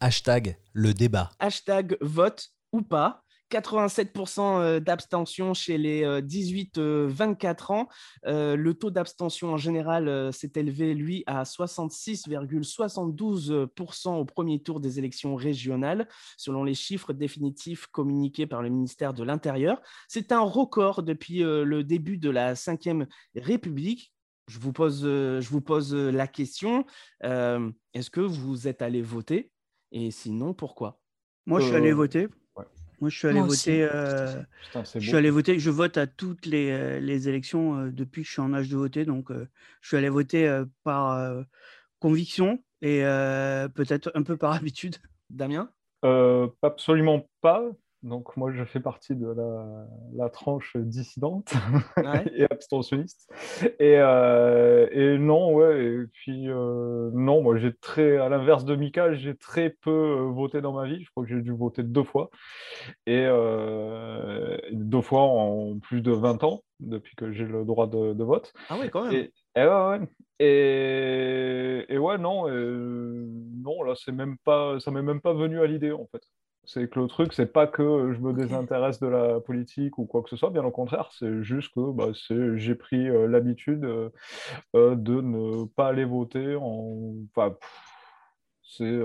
Hashtag le débat. Hashtag vote ou pas. 87% euh, d'abstention chez les 18-24 euh, ans. Euh, le taux d'abstention en général s'est élevé, lui, à 66,72% au premier tour des élections régionales, selon les chiffres définitifs communiqués par le ministère de l'Intérieur. C'est un record depuis le début de la Ve République. Je vous pose la question, est-ce que vous êtes allé voter? Et sinon, pourquoi? Moi, je suis allé voter moi, je suis allé voter. Euh, je suis allé voter. Je vote à toutes les, euh, les élections euh, depuis que je suis en âge de voter. Donc, je suis allé voter par conviction et peut-être un peu par habitude. Damien? Absolument pas. Donc moi, je fais partie de la, tranche dissidente et abstentionniste. Et, euh, et, non, ouais. Et puis euh, non, moi j'ai très, à l'inverse de Mika, j'ai très peu euh, voté dans ma vie. Je crois que j'ai dû voter deux fois et deux fois en plus de 20 ans depuis que j'ai le droit de, vote. Ah oui, quand même. Et, et ouais, Et, et, ouais, non, non, là, c'est même pas, ça m'est même pas venu à l'idée en fait. C'est que le truc, c'est pas que je me désintéresse de la politique ou quoi que ce soit, bien au contraire, c'est juste que bah, j'ai pris euh, l'habitude euh, euh, de ne pas aller voter. En... Enfin, c'est,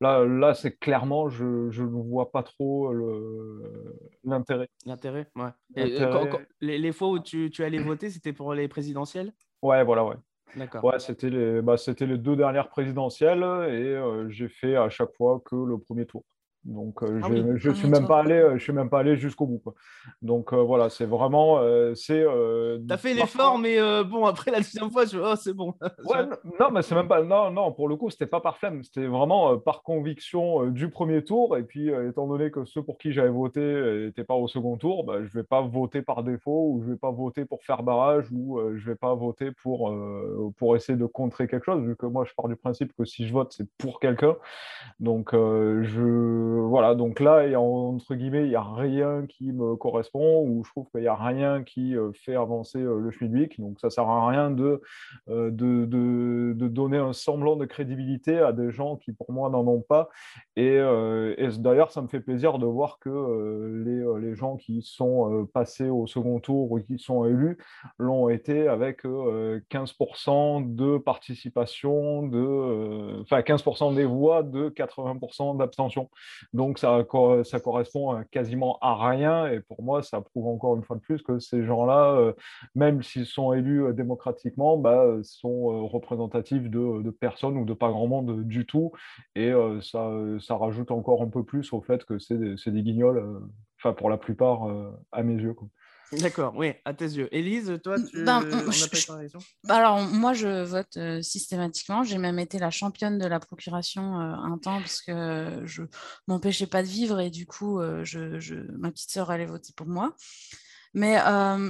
là, là c'est clairement, je, ne vois pas trop l'intérêt. L'intérêt, ouais. les, les, fois où tu, tu allais voter, c'était pour les présidentielles? Ouais, voilà, ouais. D'accord. Ouais, c'était les, bah, c'était les deux dernières présidentielles et j'ai fait à chaque fois que le premier tour. Donc, euh, ah je ne suis, même pas allé, euh, je suis même pas allé jusqu'au bout. Quoi. Donc, euh, voilà, c'est vraiment. c'est. tu as fait l'effort, mais bon, après la deuxième fois, je... oh, c'est bon. ouais, non, mais c'est même pas. Non, non, pour le coup, c'était pas par flemme. C'était vraiment par conviction du premier tour. Et puis, étant donné que ceux pour qui j'avais voté n'étaient pas au second tour, bah, je ne vais pas voter par défaut ou je ne vais pas voter pour faire barrage ou je ne vais pas voter pour, pour essayer de contrer quelque chose, vu que moi, je pars du principe que si je vote, c'est pour quelqu'un. Donc, je voilà, donc là, entre guillemets, il n'y a rien qui me correspond ou je trouve qu'il n'y a rien qui euh, fait avancer euh, le Schmidwick. Donc ça ne sert à rien de, euh, de, de, donner un semblant de crédibilité à des gens qui, pour moi, n'en ont pas. Et, d'ailleurs, ça me fait plaisir de voir que les, les, gens qui sont passés au second tour ou qui sont élus l'ont été avec 15% de participation, de, enfin 15% des voix, de 80% d'abstention. Donc ça, correspond quasiment à rien. Et pour moi, ça prouve encore une fois de plus que ces gens-là, euh, même s'ils sont élus euh, démocratiquement, bah, sont euh, représentatifs de, personnes ou de pas grand monde du tout. Et ça, rajoute encore un peu plus au fait que c'est des, guignols, enfin pour la plupart, à mes yeux. D'accord, oui, à tes yeux. Élise, toi, tu ben, bah, Alors, moi, je vote euh, systématiquement. J'ai même été la championne de la procuration euh, un temps parce que je m'empêchais pas de vivre et du coup, euh, je, ma petite sœur allait voter pour moi. Mais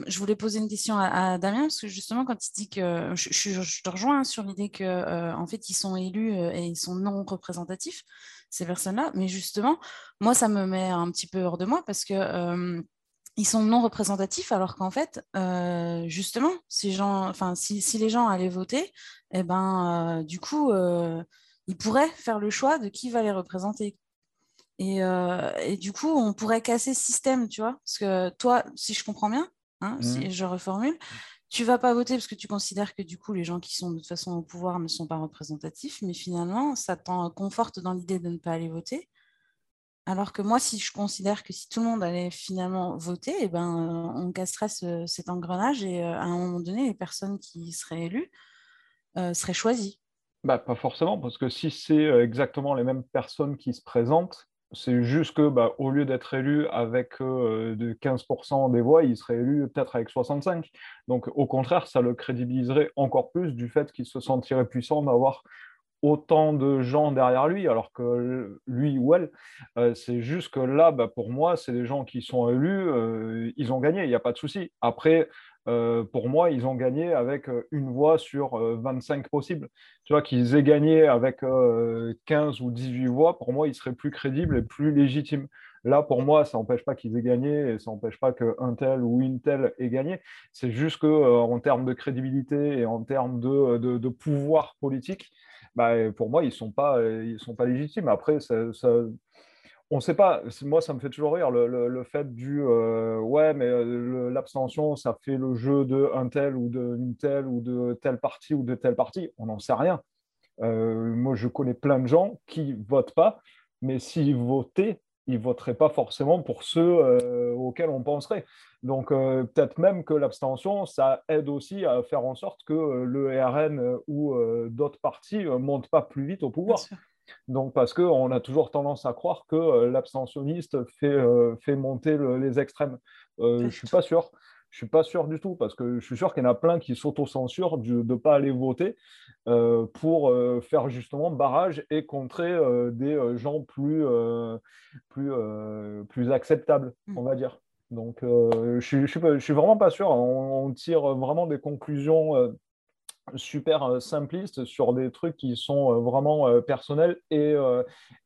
je voulais poser une question à, Damien parce que justement, quand il dit que je, te rejoins sur l'idée que en fait, ils sont élus et ils sont non représentatifs ces personnes-là. Mais justement, moi, ça me met un petit peu hors de moi parce que ils sont non représentatifs alors qu'en fait, euh, justement, si, enfin, si, les gens allaient voter, eh ben, euh, du coup, euh, ils pourraient faire le choix de qui va les représenter. Et, du coup, on pourrait casser ce système, tu vois. Parce que toi, si je comprends bien, hein, si mmh. je reformule, tu vas pas voter parce que tu considères que du coup, les gens qui sont de toute façon au pouvoir ne sont pas représentatifs, mais finalement, ça t'en conforte dans l'idée de ne pas aller voter. Alors que moi, si je considère que si tout le monde allait finalement voter, eh ben, euh, on casserait cet engrenage et euh, à un moment donné, les personnes qui seraient élues euh, seraient choisies. Bah, pas forcément, parce que si c'est exactement les mêmes personnes qui se présentent, c'est juste que bah, au lieu d'être élu avec de 15% des voix, il serait élu peut-être avec 65. Donc au contraire, ça le crédibiliserait encore plus du fait qu'il se sentirait puissant d'avoir autant de gens derrière lui, alors que lui ou elle, euh, c'est juste que là, bah, pour moi, c'est des gens qui sont élus, euh, ils ont gagné, il n'y a pas de souci. Après, euh, pour moi, ils ont gagné avec une voix sur 25 possibles. Tu vois, qu'ils aient gagné avec 15 ou 18 voix, pour moi, ils seraient plus crédibles et plus légitimes. Là, pour moi, ça n'empêche pas qu'ils aient gagné et ça n'empêche pas qu'un tel ou une telle ait gagné. C'est juste qu'en en termes de crédibilité et en termes de pouvoir politique, bah, pour moi, ils ne sont, pas, ils sont pas légitimes. Après, ça, on ne sait pas. Moi, ça me fait toujours rire le, fait du ouais, mais l'abstention, ça fait le jeu de un tel ou d'une telle ou de telle partie ou de telle partie. On n'en sait rien. moi, je connais plein de gens qui votent pas, mais s'ils votaient, ils voteraient pas forcément pour ceux auxquels on penserait. Donc, peut-être même que l'abstention, ça aide aussi à faire en sorte que le RN ou d'autres partis ne montent pas plus vite au pouvoir. Donc, parce qu'on a toujours tendance à croire que euh, l'abstentionniste fait, euh, fait monter les extrêmes. Euh, je ne suis pas sûr. Je suis pas sûr du tout, parce que je suis sûr qu'il y en a plein qui s'autocensurent de ne pas aller voter pour faire justement barrage et contrer des gens plus, plus, plus acceptables, mmh. on va dire. Donc, je ne suis, suis, vraiment pas sûr. on tire vraiment des conclusions super euh, simpliste sur des trucs qui sont euh, vraiment euh, personnels et,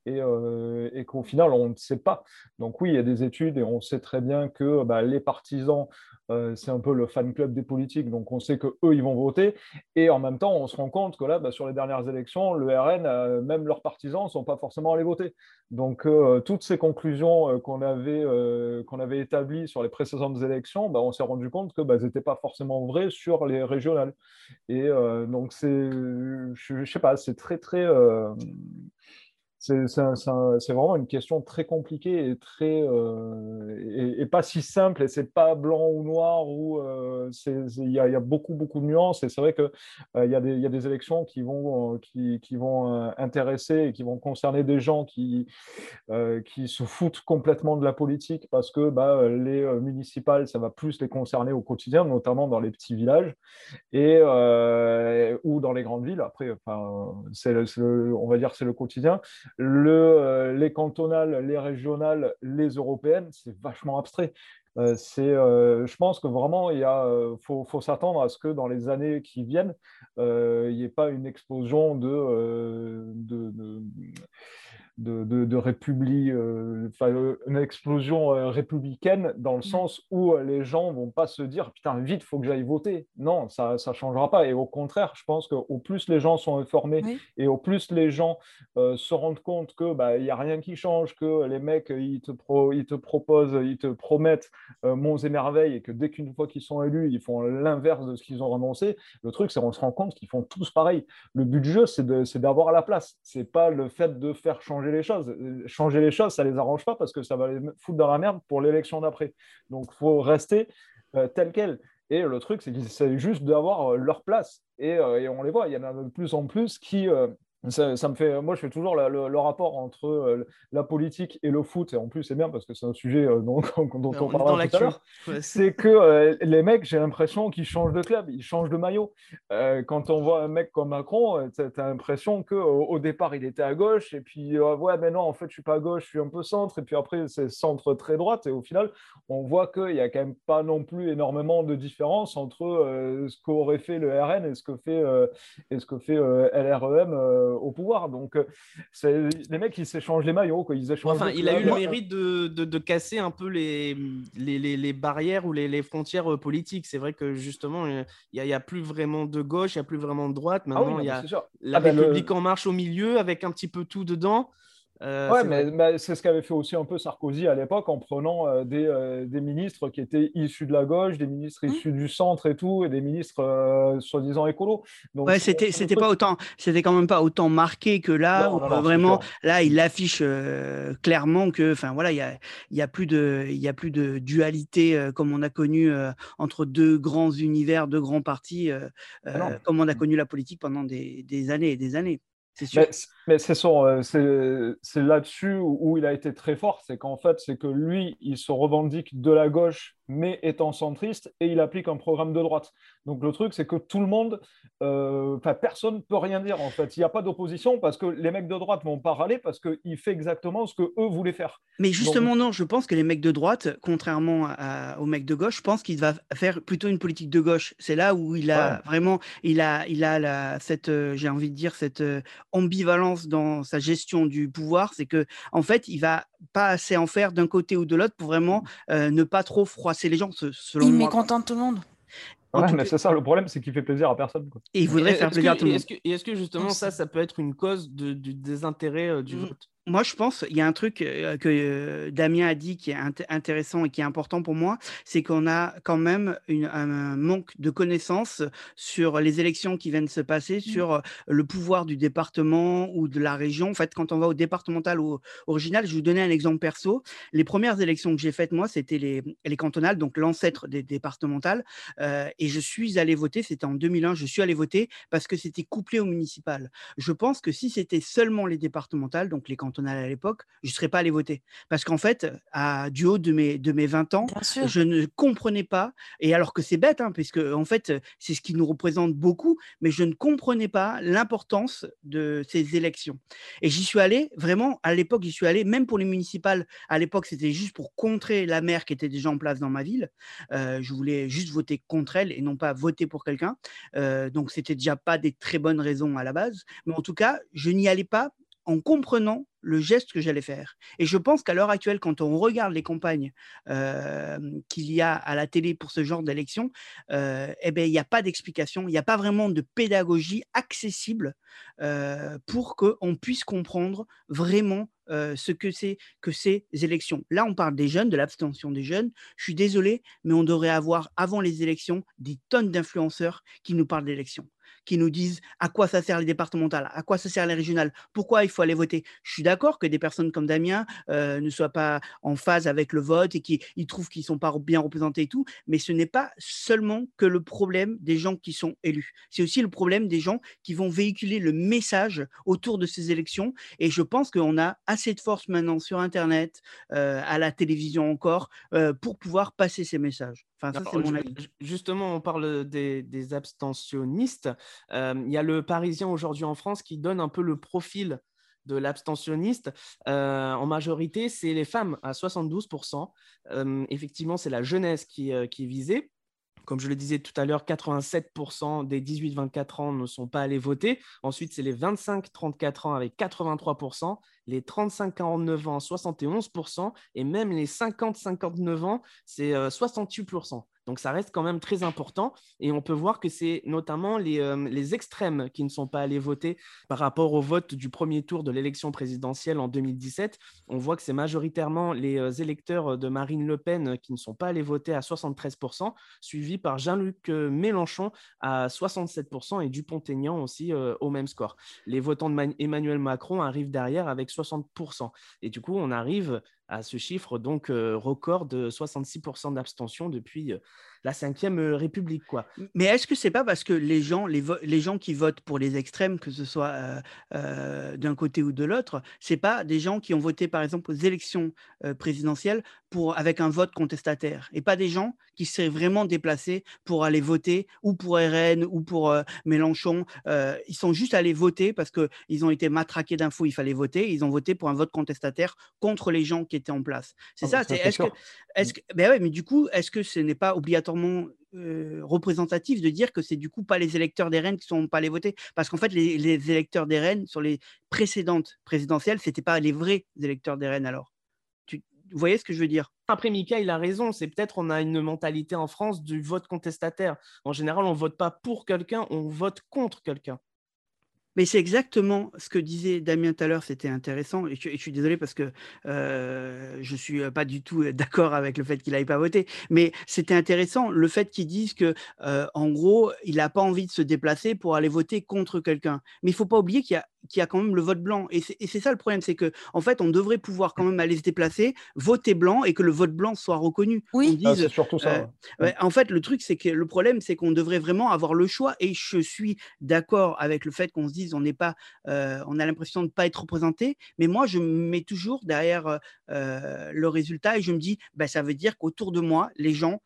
et, qu'au final, on ne sait pas. Donc oui, il y a des études et on sait très bien que bah, les partisans euh, c'est un peu le fan club des politiques, donc on sait qu'eux, ils vont voter. Et en même temps, on se rend compte que là, bah, sur les dernières élections, le RN, euh, même leurs partisans, ne sont pas forcément allés voter. Donc, euh, toutes ces conclusions qu'on avait, qu'on avait établies sur les précédentes élections, bah, on s'est rendu compte qu'elles bah, n'étaient pas forcément vraies sur les régionales. Et donc, c'est, je ne sais pas, c'est très, très c'est vraiment une question très compliquée et très euh, et, pas si simple et c'est pas blanc ou noir ou euh, il y, a beaucoup beaucoup de nuances et c'est vrai que euh, il y, a des, y a des élections qui vont qui, qui, vont intéresser et qui vont concerner des gens qui qui se foutent complètement de la politique parce que bah, les municipales ça va plus les concerner au quotidien notamment dans les petits villages et ou dans les grandes villes. Après on va dire c'est le quotidien euh, les cantonales, les régionales, les européennes, c'est vachement abstrait. Euh, euh, je pense que vraiment, il a, faut, faut s'attendre à ce que dans les années qui viennent, il n'y ait pas une explosion de de, de, république, euh, euh, une explosion euh, républicaine dans le mm. sens où les gens vont pas se dire putain vite faut que j'aille voter. Non, ça ne changera pas. Et au contraire, je pense qu'au plus les gens sont informés et au plus les gens se rendent compte que bah il y a rien qui change, que les mecs ils te pro, ils te proposent, ils te promettent monts et merveilles et que dès qu'une fois qu'ils sont élus ils font l'inverse de ce qu'ils ont annoncé. Le truc c'est qu'on se rend compte qu'ils font tous pareil. Le but du jeu c'est d'avoir la place. C'est pas le fait de faire changer les choses. Changer les choses, ça les arrange pas parce que ça va les foutre dans la merde pour l'élection d'après. Donc, il faut rester euh, tel quel. Et le truc, c'est juste d'avoir euh, leur place. Euh, et, on les voit, il y en a de plus en plus qui, ça, me fait, moi, je fais toujours le, rapport entre euh, la politique et le foot, et en plus, c'est bien parce que c'est un sujet euh, dont, dont on, parlera tout à l'heure. c'est que euh, les mecs, j'ai l'impression qu'ils changent de club, ils changent de maillot. quand on voit un mec comme Macron, tu as l'impression qu'au au départ, il était à gauche, et puis, ouais, mais non, en fait, je suis pas à gauche, je suis un peu centre, et puis après, c'est centre très droite, et au final, on voit qu'il n'y a quand même pas non plus énormément de différence entre ce qu'aurait fait le RN et ce que fait, et ce que fait LREM au pouvoir. Donc, euh, c'est les mecs, ils s'échangent les maillots. Quoi. Ils échangent enfin, il a eu le mérite de, de, casser un peu les, les, les, barrières ou les, frontières euh, politiques. C'est vrai que justement, il n'y a, a, plus vraiment de gauche, il n'y a plus vraiment de droite. Ah Maintenant, il y a la ah ben, République en marche au milieu avec un petit peu tout dedans. Euh, ouais, mais, c'est ce qu'avait fait aussi un peu Sarkozy à l'époque en prenant euh, des, euh, des, ministres qui étaient issus de la gauche, des ministres mmh. issus du centre et tout, et des ministres soi-disant écolos. Donc, ouais, c'était, c'était pas autant, c'était quand même pas autant marqué que là. vraiment, là, il affiche clairement que, enfin voilà, il y a, y a plus de, il y a plus de dualité comme on a connu entre deux grands univers, deux grands partis, ah comme on a mmh. connu la politique pendant des, des années et des années. Mais, euh, c'est là-dessus où, il a été très fort, c'est qu'en fait, c'est que lui, il se revendique de la gauche mais étant centriste, et il applique un programme de droite. Donc le truc, c'est que tout le monde, euh, personne ne peut rien dire en fait. Il n'y a pas d'opposition parce que les mecs de droite vont pas râler parce qu'il fait exactement ce que eux voulaient faire. Mais justement, non, je pense que les mecs de droite, contrairement aux mecs de gauche, je pense qu'il va faire plutôt une politique de gauche. C'est là où il a vraiment, il a, il a la, cette, euh, j'ai envie de dire, cette euh, ambivalence dans sa gestion du pouvoir. C'est que en fait, il va pas assez en faire d'un côté ou de l'autre pour vraiment mmh. ne pas trop froisser les gens, selon il mécontente tout le monde. mais c'est ça le problème, c'est qu'il fait plaisir à personne. Et il voudrait faire plaisir à tout le monde. Est-ce que, justement ça, ça peut être une cause du désintérêt du mmh. vote? Moi, je pense, il y a un truc que euh, Damien a dit qui est intéressant et qui est important pour moi, c'est qu'on a quand même un manque de connaissances sur les élections qui viennent se passer, mmh. sur le pouvoir du département ou de la région. En fait, quand on va au départemental ou original, je vais vous donner un exemple perso. Les premières élections que j'ai faites, moi, c'était les, les, cantonales, donc l'ancêtre des départementales. et je suis allé voter, c'était en 2001, je suis allé voter parce que c'était couplé au municipal. Je pense que si c'était seulement les départementales, donc les cantonales, à l'époque, je ne serais pas allé voter. Parce qu'en fait, à, du haut de mes, de mes 20 ans, je ne comprenais pas, et alors que c'est bête, hein, puisque en fait, c'est ce qui nous représente beaucoup, mais je ne comprenais pas l'importance de ces élections. Et j'y suis allé, vraiment, à l'époque, j'y suis allé, même pour les municipales, à l'époque, c'était juste pour contrer la maire qui était déjà en place dans ma ville. Euh, je voulais juste voter contre elle et non pas voter pour quelqu'un. Euh, donc, c'était déjà pas des très bonnes raisons à la base. Mais en tout cas, je n'y allais pas en comprenant le geste que j'allais faire. Et je pense qu'à l'heure actuelle, quand on regarde les campagnes qu'il y a à la télé pour ce genre d'élection, eh ben, il n'y a pas d'explication, il n'y a pas vraiment de pédagogie accessible pour qu'on puisse comprendre vraiment ce que c'est que ces élections. Là, on parle des jeunes, de l'abstention des jeunes. Je suis désolé, mais on devrait avoir avant les élections des tonnes d'influenceurs qui nous parlent d'élections qui nous disent à quoi ça sert les départementales, à quoi ça sert les régionales, pourquoi il faut aller voter. Je suis que des personnes comme Damien euh, ne soient pas en phase avec le vote et qu'ils trouvent qu'ils ne sont pas bien représentés et tout, mais ce n'est pas seulement que le problème des gens qui sont élus. C'est aussi le problème des gens qui vont véhiculer le message autour de ces élections. Et je pense qu'on a assez de force maintenant sur Internet, euh, à la télévision encore, euh, pour pouvoir passer ces messages. Justement, on parle des, abstentionnistes. Il y a le Parisien aujourd'hui en France qui donne un peu le profil de l'abstentionniste. Euh, en majorité, c'est les femmes à 72%. Euh, effectivement, c'est la jeunesse qui, qui est visée. Comme je le disais tout à l'heure, 87% des 18-24 ans ne sont pas allés voter. Ensuite, c'est les 25-34 ans avec 83%, les 35-49 ans 71%, et même les 50-59 ans, c'est 68%. Donc ça reste quand même très important. Et on peut voir que c'est notamment les, euh, les, extrêmes qui ne sont pas allés voter par rapport au vote du premier tour de l'élection présidentielle en 2017. On voit que c'est majoritairement les euh, électeurs de Marine Le Pen qui ne sont pas allés voter à 73%, suivis par Jean-Luc euh, Mélenchon à 67% et Dupont-Aignan aussi au même score. Les votants d'Emmanuel Macron arrivent derrière avec 60%. Et du coup, on arrive à ce chiffre donc record de 66% d'abstention depuis la cinquième euh, République. Quoi. Mais est-ce que c'est pas parce que les gens, les, les, gens qui votent pour les extrêmes, que ce soit euh, euh, d'un côté ou de l'autre, c'est pas des gens qui ont voté par exemple aux élections présidentielles pour, avec un vote contestataire, et pas des gens qui seraient vraiment déplacés pour aller voter ou pour RN ou pour Mélenchon. ils sont juste allés voter parce qu'ils ont été matraqués d'infos, il fallait voter. Ils ont voté pour un vote contestataire contre les gens qui étaient en place. C'est ah, ça. C'est, est-ce que, est-ce que, ben ouais, mais du coup, est-ce que ce n'est pas obligatoire euh, représentatif de dire que c'est du coup pas les électeurs des Rennes qui sont pas allés voter. Parce qu'en fait, les, électeurs des Rennes, sur les précédentes présidentielles, c'était pas les vrais électeurs des Rennes alors. Tu, vous ce que je veux dire? Après, Mika, il a raison. C'est peut-être on a une mentalité en France du vote contestataire. En général, on vote pas pour quelqu'un, on vote contre quelqu'un. Mais c'est exactement ce que disait Damien tout à l'heure, c'était intéressant. Et je, suis désolé parce que euh, je ne suis pas du tout d'accord avec le fait qu'il n'aille pas voter. Mais c'était intéressant le fait qu'ils disent que, euh, en gros, il n'a pas envie de se déplacer pour aller voter contre quelqu'un. Mais il ne faut pas oublier qu'il y a qui a quand même le vote blanc. Et c'est ça le problème, c'est que en fait, on devrait pouvoir quand même aller se déplacer, voter blanc et que le vote blanc soit reconnu. Oui, ah, c'est surtout ça. Euh, en fait, le truc, c'est que le problème, c'est qu'on devrait vraiment avoir le choix. Et je suis d'accord avec le fait qu'on se dise, on n'est pas, euh, on a l'impression de ne pas être représenté. Mais moi, je me mets toujours derrière euh, le résultat et je me dis, bah, ça veut dire qu'autour de moi, les gens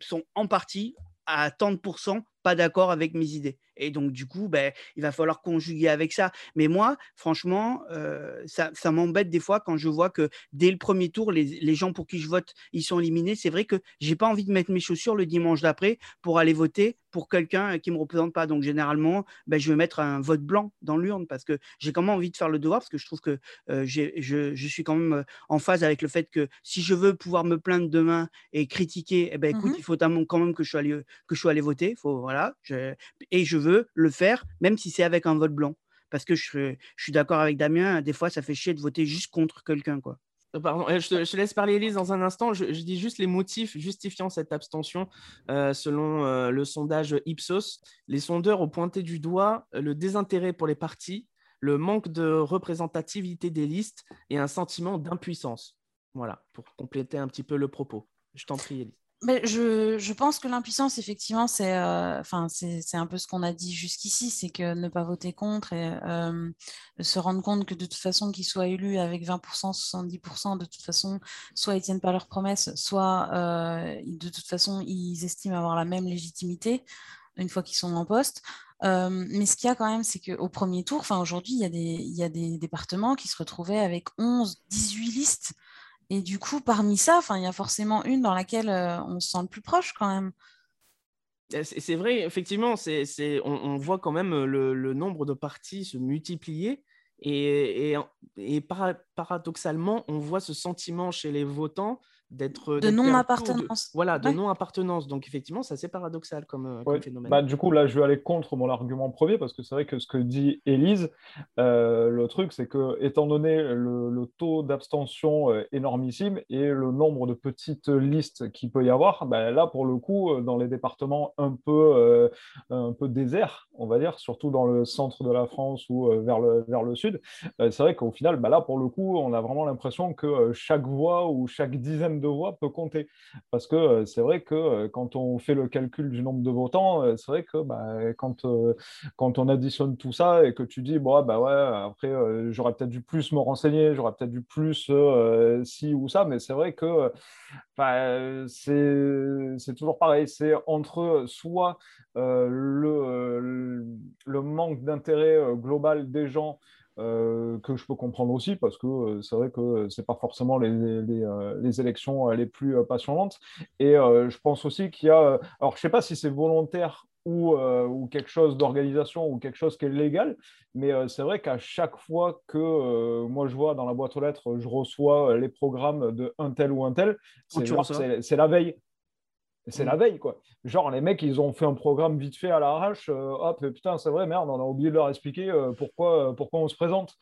sont en partie à tant de pourcents pas d'accord avec mes idées. Et donc, du coup, ben, il va falloir conjuguer avec ça. Mais moi, franchement, euh, ça, ça m'embête des fois quand je vois que dès le premier tour, les, les gens pour qui je vote, ils sont éliminés. C'est vrai que j'ai pas envie de mettre mes chaussures le dimanche d'après pour aller voter pour quelqu'un qui ne me représente pas. Donc, généralement, ben, je vais mettre un vote blanc dans l'urne parce que j'ai quand même envie de faire le devoir, parce que je trouve que euh, je, je, suis quand même euh, en phase avec le fait que si je veux pouvoir me plaindre demain et critiquer, eh ben, écoute, mmh il faut quand même que je sois allé, que je sois allé voter. Faut, voilà, et je veux le faire, même si c'est avec un vote blanc. Parce que je, je suis d'accord avec Damien, des fois, ça fait chier de voter juste contre quelqu'un. quoi. Euh, pardon, je te, laisse parler, Elise, dans un instant. Je, dis juste les motifs justifiant cette abstention euh, selon euh, le sondage Ipsos. Les sondeurs ont pointé du doigt le désintérêt pour les partis, le manque de représentativité des listes et un sentiment d'impuissance. Voilà, pour compléter un petit peu le propos. Je t'en prie, Elise je, pense que l'impuissance, effectivement, c'est euh, c'est un peu ce qu'on a dit jusqu'ici, c'est que ne pas voter contre et euh, se rendre compte que de toute façon, qu'ils soient élus avec 20%, 70%, de toute façon, soit ils tiennent pas leurs promesses, soit euh, de toute façon, ils estiment avoir la même légitimité une fois qu'ils sont en poste. mais ce qu'il y a quand même, c'est qu'au premier tour, aujourd'hui, il, il y a des départements qui se retrouvaient avec 11, 18 listes. Et du coup, parmi ça, il y a forcément une dans laquelle euh, on se sent le plus proche quand même. C'est vrai, effectivement, c'est on, voit quand même euh, le, nombre de partis se multiplier. Et, et, paradoxalement, on voit ce sentiment chez les votants d'être de non-appartenance. Voilà, de non-appartenance. Donc effectivement, c'est assez paradoxal comme, euh, phénomène. Bah, du coup, là, je vais aller contre mon argument premier parce que c'est vrai que ce que dit Élise, euh, le truc, c'est que étant donné le, taux d'abstention euh, énormissime et le nombre de petites listes qu'il peut y avoir, bah, là, pour le coup, dans les départements un peu, un peu déserts, on va dire, surtout dans le centre de la France ou vers, le, vers le sud, c'est vrai qu'au final, bah, là, pour le coup, on a vraiment l'impression que chaque voix ou chaque dizaine de voix peut compter. Parce que euh, c'est vrai que euh, quand on fait le calcul du nombre de votants, euh, c'est vrai que bah, quand, quand on additionne tout ça et que tu dis, bon, bah ouais, après, j'aurais peut-être dû plus me renseigner, j'aurais peut-être dû plus ci ou ça, mais c'est vrai que c'est toujours pareil. C'est entre soit le, le manque d'intérêt global des gens euh, que je peux comprendre aussi parce que euh, c'est vrai que c'est pas forcément les, les, euh, les, élections les plus passionnantes. Et je pense aussi qu'il y a, alors je sais pas si c'est volontaire ou, ou, quelque chose d'organisation ou quelque chose qui est légal, mais c'est vrai qu'à chaque fois que moi je vois dans la boîte aux lettres, je reçois les programmes de un tel ou un tel, c'est la veille c'est la mm. veille, quoi. Genre, les mecs, ils ont fait un programme vite fait à l'arrache. Euh, hop, putain, c'est vrai, merde, on a oublié de leur expliquer euh, pourquoi, euh, pourquoi on se présente.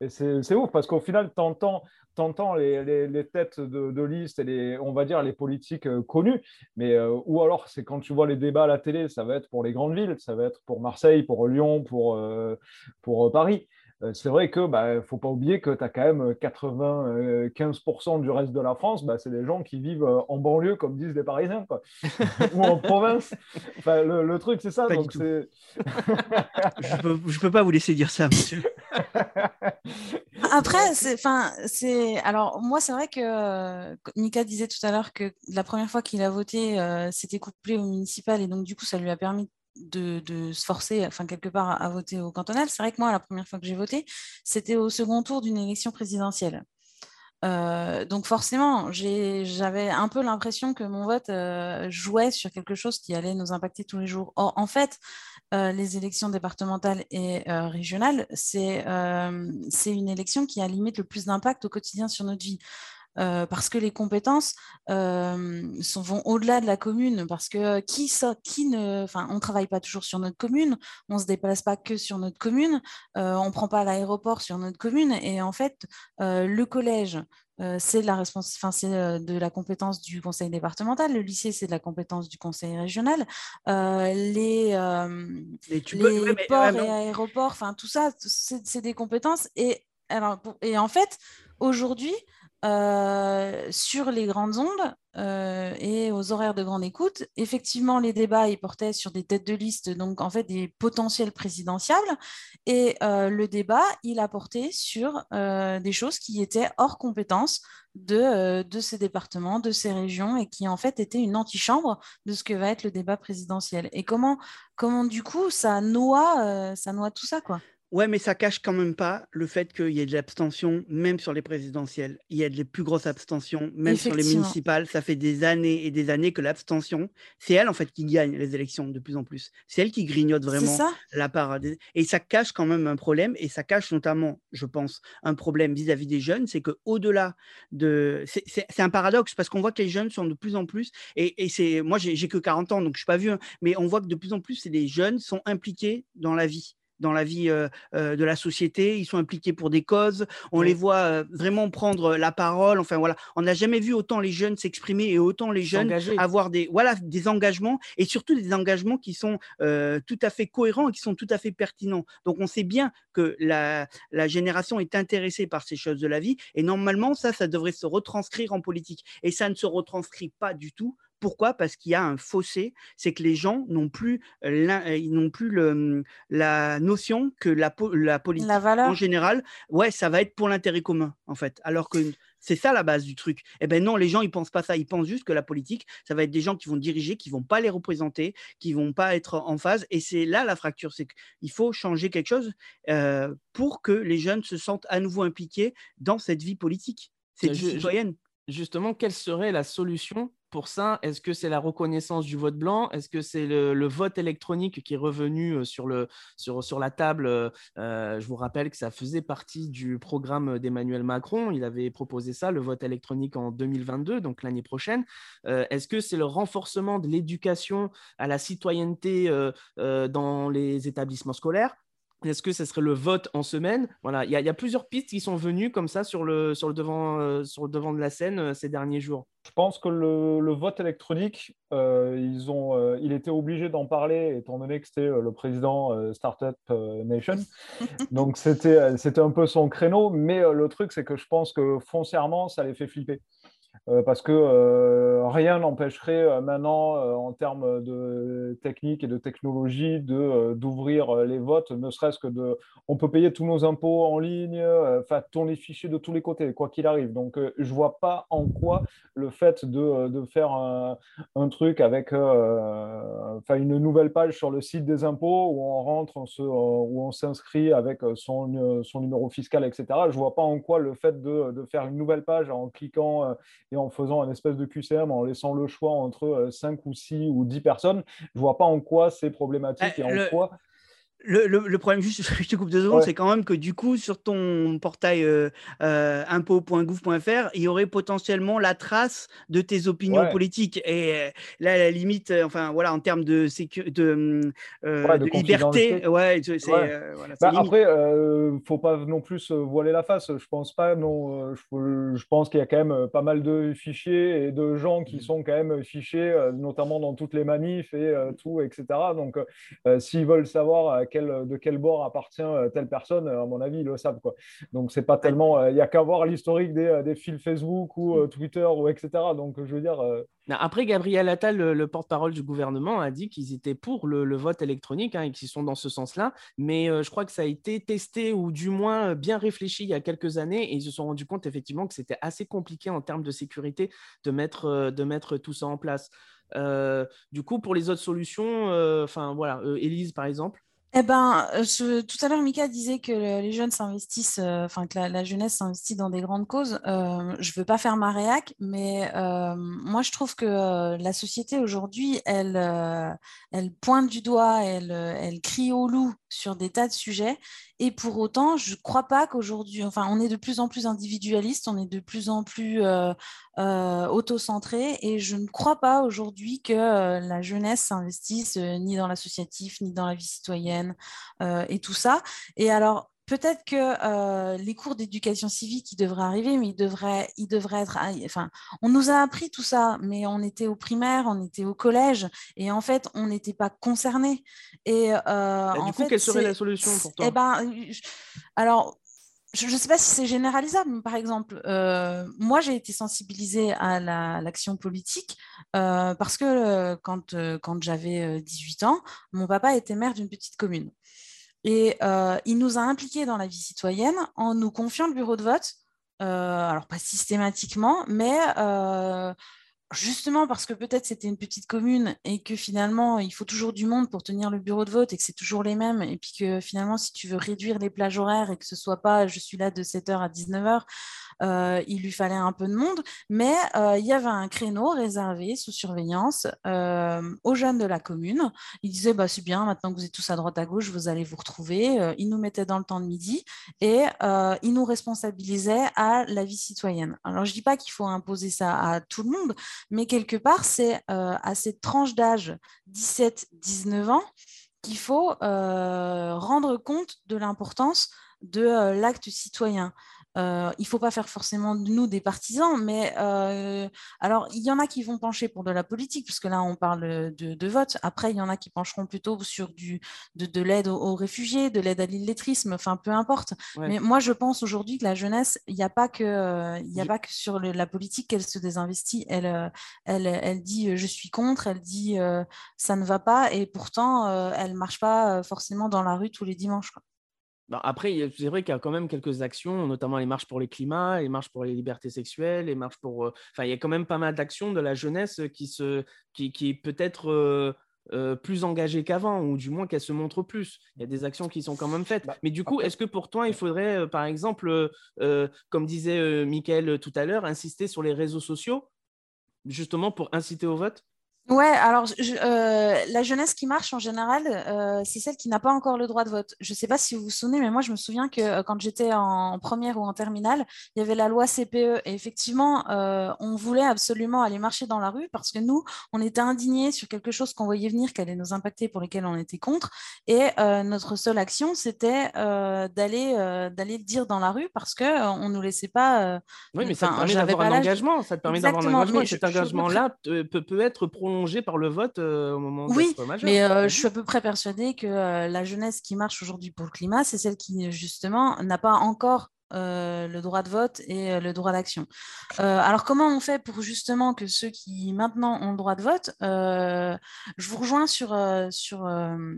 Et c'est ouf, parce qu'au final, t'entends entends les, les, têtes de, de, liste et les, on va dire, les politiques connues. Mais, ou alors, c'est quand tu vois les débats à la télé, ça va être pour les grandes villes, ça va être pour Marseille, pour Lyon, pour, pour Paris. Euh, c'est vrai que bah, faut pas oublier que tu as quand même 95% du reste de la France, bah, c'est des gens qui vivent euh, en banlieue, comme disent les Parisiens, quoi. ou en province. Enfin, le, truc, c'est ça. donc je peux, je peux pas vous laisser dire ça, monsieur. Après, c'est, c'est, alors moi, c'est vrai que Nika disait tout à l'heure que la première fois qu'il a voté, euh, c'était couplé au municipal et donc du coup, ça lui a permis de, se forcer, enfin quelque part, à, voter au cantonal. C'est vrai que moi, la première fois que j'ai voté, c'était au second tour d'une élection présidentielle. Euh, donc forcément, j'avais un peu l'impression que mon vote euh, jouait sur quelque chose qui allait nous impacter tous les jours. Or, en fait, euh, les élections départementales et régionales, c'est une élection qui a limite le plus d'impact au quotidien sur notre vie. Euh, parce que les compétences euh, vont au-delà de la commune, parce que qui, qui ne, enfin, on travaille pas toujours sur notre commune, on se déplace pas que sur notre commune, euh, on prend pas l'aéroport sur notre commune, et en fait, le collège, c'est la c'est de la compétence du conseil départemental. Le lycée, c'est de la compétence du conseil régional. les, ports et aéroports, enfin tout ça, c'est des compétences. Et alors, et en fait, aujourd'hui, euh, sur les grandes ondes euh, et aux horaires de grande écoute, effectivement, les débats ils portaient sur des têtes de liste, donc en fait des potentiels présidentiables, et euh, le débat il a porté sur des choses qui étaient hors compétence de, ces départements, de ces régions, et qui en fait étaient une antichambre de ce que va être le débat présidentiel. Et comment, comment du coup ça noie, ça noie tout ça quoi? Ouais, mais ça cache quand même pas le fait qu'il y ait de l'abstention, même sur les présidentielles. Il y a de les plus grosses abstentions, même sur les municipales. Ça fait des années et des années que l'abstention, c'est elle en fait qui gagne les élections de plus en plus. C'est elle qui grignote vraiment la part. Et ça cache quand même un problème, et ça cache notamment, je pense, un problème vis-à-vis des jeunes, c'est que au-delà de, c'est un paradoxe parce qu'on voit que les jeunes sont de plus en plus, et, et c'est, moi j'ai que 40 ans, donc je suis pas vieux, mais on voit que de plus en plus les jeunes sont impliqués dans la vie dans la vie de la société, ils sont impliqués pour des causes, on les voit vraiment prendre la parole, enfin voilà, on n'a jamais vu autant les jeunes s'exprimer et autant les jeunes avoir des, voilà, des engagements et surtout des engagements qui sont tout à fait cohérents et qui sont tout à fait pertinents. Donc on sait bien que la, la génération est intéressée par ces choses de la vie et normalement ça, ça devrait se retranscrire en politique et ça ne se retranscrit pas du tout pourquoi? Parce qu'il y a un fossé, c'est que les gens n'ont plus, ils n'ont plus le, la notion que la, la politique en général, ouais, ça va être pour l'intérêt commun en fait. Alors que c'est ça la base du truc. Eh ben non, les gens ils pensent pas ça, ils pensent juste que la politique, ça va être des gens qui vont diriger, qui vont pas les représenter, qui vont pas être en phase. Et c'est là la fracture, c'est qu'il faut changer quelque chose pour que les jeunes se sentent à nouveau impliqués dans cette vie politique. C'est citoyenne. Justement, quelle serait la solution pour ça Est-ce que c'est la reconnaissance du vote blanc? Est-ce que c'est le, vote électronique qui est revenu euh, sur, le, sur, sur la table? Euh, euh, Je vous rappelle que ça faisait partie du programme d'Emmanuel Macron. Il avait proposé ça, le vote électronique en 2022, donc l'année prochaine. Est-ce que c'est le renforcement de l'éducation à la citoyenneté dans les établissements scolaires? Est-ce que ce serait le vote en semaine? Voilà, il y, a plusieurs pistes qui sont venues comme ça sur le, sur le, devant, euh, sur le devant de la scène euh, ces derniers jours. Je pense que le, vote électronique, euh, ils ont, il était obligé d'en parler étant donné que c'était le président Startup Nation. Donc c'était un peu son créneau. Mais le truc, c'est que je pense que foncièrement, ça les fait flipper. Euh, parce que euh, rien n'empêcherait euh, maintenant, en termes de technique et de technologie, d'ouvrir les votes, ne serait-ce que de... On peut payer tous nos impôts en ligne, enfin, tourner les fichiers de tous les côtés, quoi qu'il arrive. Donc, je vois pas en quoi le fait de, de faire un, un, truc avec enfin, une nouvelle page sur le site des impôts où on rentre, où on s'inscrit avec son, son numéro fiscal, etc. Je vois pas en quoi le fait de, de faire une nouvelle page en cliquant et en faisant un espèce de QCM, en laissant le choix entre 5 euh, ou 6 ou 10 personnes, je vois pas en quoi c'est problématique eh, et en quoi le, problème, juste, je te coupe deux secondes, c'est quand même que du coup, sur ton portail euh, euh il y aurait potentiellement la trace de tes opinions politiques. Et euh, là, à la limite, euh, enfin, voilà, en termes de, de, de, liberté, ouais, c'est. Voilà, bah, après, ne faut pas non plus voiler la face. Je pense pas, non. Je, pense qu'il y a quand même pas mal de fichiers et de gens qui mmh. sont quand même fichés, notamment dans toutes les manifs et tout, etc. Donc, s'ils veulent savoir de quel bord appartient euh, telle personne, à mon avis, ils le savent. Quoi. Donc, c'est pas tellement. Euh, il n'y a qu'à voir l'historique des, euh, des, fils Facebook ou Twitter, ou etc. Donc, je veux dire. Après, Gabriel Attal, le, porte-parole du gouvernement, a dit qu'ils étaient pour le, vote électronique hein, et qu'ils sont dans ce sens-là. Mais je crois que ça a été testé ou du moins bien réfléchi il y a quelques années et ils se sont rendus compte effectivement que c'était assez compliqué en termes de sécurité de mettre, de mettre tout ça en place. du coup, pour les autres solutions, enfin voilà, Élise par exemple. Eh ben, euh, tout à l'heure, Mika disait que les jeunes s'investissent, euh, enfin que la, jeunesse s'investit dans des grandes causes. Euh, je ne veux pas faire ma réac, mais moi, je trouve que la société aujourd'hui, elle, elle pointe du doigt, elle, elle crie au loup sur des tas de sujets. Et pour autant, je ne crois pas qu'aujourd'hui, enfin, on est de plus en plus individualiste, on est de plus en plus euh, euh, auto-centré, et je ne crois pas aujourd'hui que euh, la jeunesse s'investisse ni dans l'associatif, ni dans la vie citoyenne, et tout ça. Et alors, peut-être que euh, les cours d'éducation civique, ils devraient arriver, mais ils devraient, ils devraient être. Enfin, on nous a appris tout ça, mais on était au primaire, on était au collège, et en fait, on n'était pas concernés. Et, euh, du coup, quelle serait la solution pour toi? Eh ben, alors, je ne sais pas si c'est généralisable, mais par exemple, euh, moi j'ai été sensibilisée à l'action politique parce que quand, quand j'avais 18 ans, mon papa était maire d'une petite commune. Et il nous a impliqués dans la vie citoyenne en nous confiant le bureau de vote. alors pas systématiquement, mais justement parce que peut-être c'était une petite commune et que finalement il faut toujours du monde pour tenir le bureau de vote et que c'est toujours les mêmes et puis que finalement si tu veux réduire les plages horaires et que ce soit pas je suis là de 7h à 19h euh, il lui fallait un peu de monde, mais euh, il y avait un créneau réservé sous surveillance euh, aux jeunes de la commune. Il disait bah, c'est bien, maintenant que vous êtes tous à droite à gauche, vous allez vous retrouver. il nous mettait dans le temps de midi et il nous responsabilisait à la vie citoyenne. Alors je dis pas qu'il faut imposer ça à tout le monde, mais quelque part, c'est à cette tranche d'âge 17-19 ans qu'il faut rendre compte de l'importance de l'acte citoyen. Euh, il ne faut pas faire forcément de nous des partisans, mais euh, alors il y en a qui vont pencher pour de la politique, puisque là on parle de, vote. Après, il y en a qui pencheront plutôt sur du, de, l'aide aux, réfugiés, de l'aide à l'illettrisme, enfin peu importe. Mais moi je pense aujourd'hui que la jeunesse, il n'y a pas que, il a pas que sur la politique qu'elle se désinvestit. Elle, euh, elle, elle dit je suis contre, elle dit ça ne va pas, et pourtant elle ne marche pas forcément dans la rue tous les dimanches. Après, c'est vrai qu'il y a quand même quelques actions, notamment les marches pour les climats, les marches pour les libertés sexuelles, les marches pour. Euh, enfin, il y a quand même pas mal d'actions de la jeunesse qui, se, qui, qui peut être euh, euh, plus engagée qu'avant, ou du moins qu'elle se montre plus. Il y a des actions qui sont quand même faites. Bah, Mais du coup, est-ce que pour toi, il faudrait, par exemple, comme disait Mickaël tout à l'heure, insister sur les réseaux sociaux, justement pour inciter au vote? Ouais, alors euh, la jeunesse qui marche en général, euh, c'est celle qui n'a pas encore le droit de vote. Je ne sais pas si vous vous souvenez, mais moi je me souviens que euh, quand j'étais en, première ou en terminale, il y avait la loi CPE et effectivement, on voulait absolument aller marcher dans la rue parce que nous, on était indignés sur quelque chose qu'on voyait venir, qui allait nous impacter, pour lesquels on était contre, et notre seule action, c'était d'aller d'aller le dire dans la rue parce que on nous laissait pas. oui, mais ça permet d'avoir un engagement, ça te permet d'avoir un engagement, et cet engagement-là peut, peut être prolongé par le vote euh, au moment oui, mais euh, je suis à peu près persuadée que euh, la jeunesse qui marche aujourd'hui pour le climat, c'est celle qui justement n'a pas encore euh, le droit de vote et euh, le droit d'action. Euh, alors comment on fait pour justement que ceux qui maintenant ont le droit de vote, je vous rejoins sur, sur,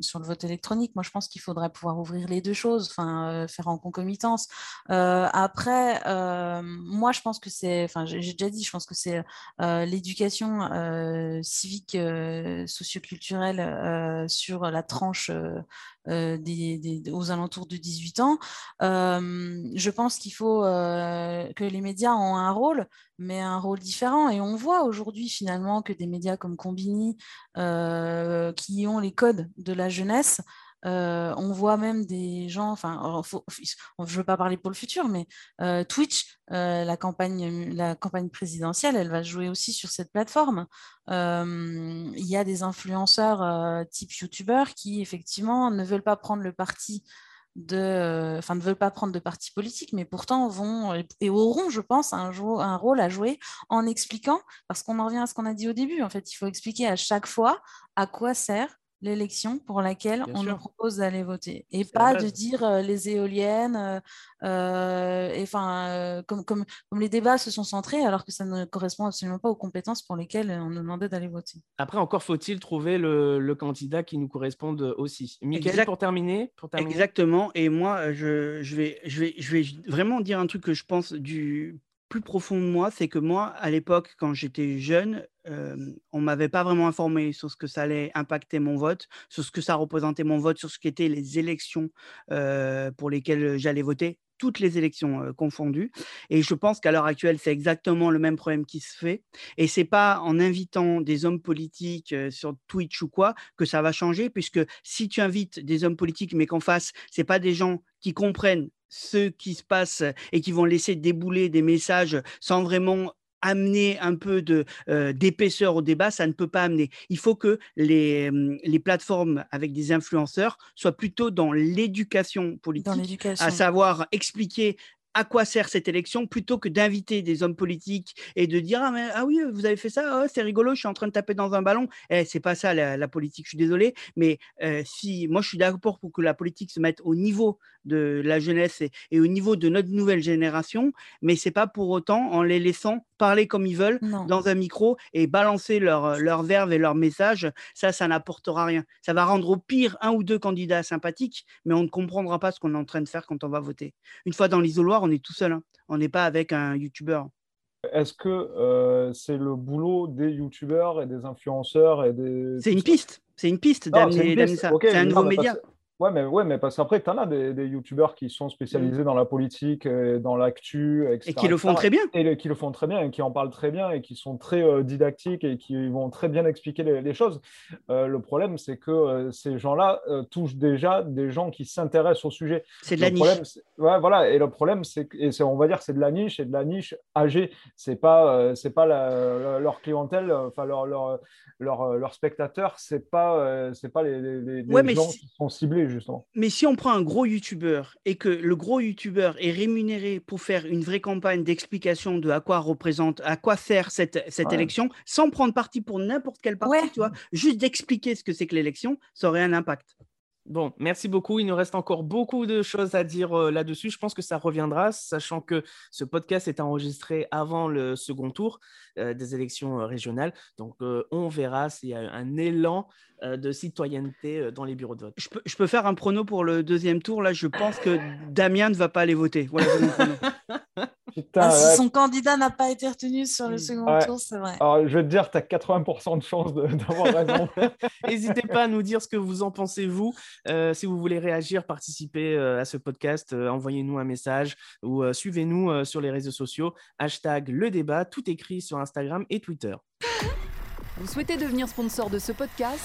sur le vote électronique, moi je pense qu'il faudrait pouvoir ouvrir les deux choses, faire en concomitance. après, moi je pense que c'est, enfin j'ai déjà dit, je pense que c'est l'éducation civique, socioculturelle sur la tranche des, aux alentours de 18 ans. je pense qu'il faut euh, que les médias ont un rôle, mais un rôle différent. Et on voit aujourd'hui finalement que des médias comme Combini, euh, qui ont les codes de la jeunesse, euh, on voit même des gens, enfin, je ne veux pas parler pour le futur, mais Twitch, la, campagne, la campagne présidentielle, elle va jouer aussi sur cette plateforme. Il y a des influenceurs type YouTubeurs qui, effectivement, ne veulent pas prendre le parti de, enfin, ne veulent pas prendre de parti politique, mais pourtant vont et auront, je pense, un, un rôle à jouer en expliquant, parce qu'on en revient à ce qu'on a dit au début, en fait, il faut expliquer à chaque fois à quoi sert l'élection pour laquelle on nous propose d'aller voter et pas de dire euh, les éoliennes euh, euh, et enfin comme, comme, comme, les débats se sont centrés alors que ça ne correspond absolument pas aux compétences pour lesquelles on nous demandait d'aller voter. Après encore faut-il trouver le, le, candidat qui nous corresponde aussi. Michael pour terminer, pour terminer, Exactement et moi je, je, vais, je, vais, je vais vraiment dire un truc que je pense du plus profond de moi, c'est que moi, à l'époque, quand j'étais jeune, on ne m'avait pas vraiment informé sur ce que ça allait impacter mon vote, sur ce que ça représentait mon vote, sur ce qu'étaient les élections pour lesquelles j'allais voter, toutes les élections confondues. Et je pense qu'à l'heure actuelle, c'est exactement le même problème qui se fait. Et c'est pas en invitant des hommes politiques sur Twitch ou quoi que ça va changer, puisque si tu invites des hommes politiques, mais qu'en face, c'est pas des gens qui comprennent ce qui se passe et qui vont laisser débouler des messages sans vraiment amener un peu de d'épaisseur au débat, ça ne peut pas amener. Il faut que les, les plateformes avec des influenceurs soient plutôt dans l'éducation politique, à savoir expliquer à quoi sert cette élection plutôt que d'inviter des hommes politiques et de dire ah, mais, ah oui vous avez fait ça? Oh, c'est rigolo je suis en train de taper dans un ballon. Eh, c'est pas ça la, politique je suis désolé mais si moi je suis d'accord pour que la politique se mette au niveau de la jeunesse et, au niveau de notre nouvelle génération, mais c'est pas pour autant en les laissant parler comme ils veulent dans un micro et balancer leur, leur verve et leur message. Ça, ça n'apportera rien. Ça va rendre au pire un ou deux candidats sympathiques, mais on ne comprendra pas ce qu'on est en train de faire quand on va voter. Une fois dans l'isoloir, on est tout seul. Hein. On n'est pas avec un YouTuber. Est-ce que euh, c'est le boulot des youtubeurs et des influenceurs et des... C'est une piste. C'est une piste d'amener ça. c'est un nouveau média. Ouais, mais, ouais, mais parce qu'après, tu en as des, des youtubeurs qui sont spécialisés mm. dans la politique, et dans l'actu, etc. Et qui le font très bien. Et qui le font très bien, et qui en parlent très bien, et qui sont très euh, didactiques, et qui vont très bien expliquer les, choses. Euh, le problème, c'est que euh, ces gens-là touchent déjà des gens qui s'intéressent au sujet. C'est de la niche. Ouais, voilà. Et le problème, c'est que, on va dire, c'est de la niche, et de la niche âgée. C'est pas, c'est pas leur clientèle, enfin, leur, leur, leur, leur spectateur, c'est pas, c'est pas les, les, les gens qui sont ciblés justement. Mais si on prend un gros youtubeur et que le gros youtubeur est rémunéré pour faire une vraie campagne d'explication de à quoi représente, à quoi sert cette, cette élection, sans prendre parti pour n'importe quel parti, tu vois, juste d'expliquer ce que c'est que l'élection, ça aurait un impact. Bon, merci beaucoup. Il nous reste encore beaucoup de choses à dire euh, là-dessus. Je pense que ça reviendra, sachant que ce podcast est enregistré avant le second tour euh, des élections euh, régionales. Donc, on verra s'il y a un élan de citoyenneté dans les bureaux de vote. Je peux, je peux, faire un prono pour le deuxième tour. Là, je pense que Damien ne va pas aller voter. Voilà Ah, si son candidat n'a pas été retenu sur le mm. second tour, c'est vrai. Alors, je vais te dire, tu as 80% de chance d'avoir raison. N'hésitez pas à nous dire ce que vous en pensez, vous. Euh, si vous voulez réagir, participer euh, à ce podcast, euh, envoyez-nous un message ou suivez-nous sur les réseaux sociaux. Hashtag le débat, tout écrit sur Instagram et Twitter. Vous souhaitez devenir sponsor de ce podcast?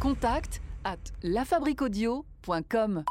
Contact à lafabriquaudio.com.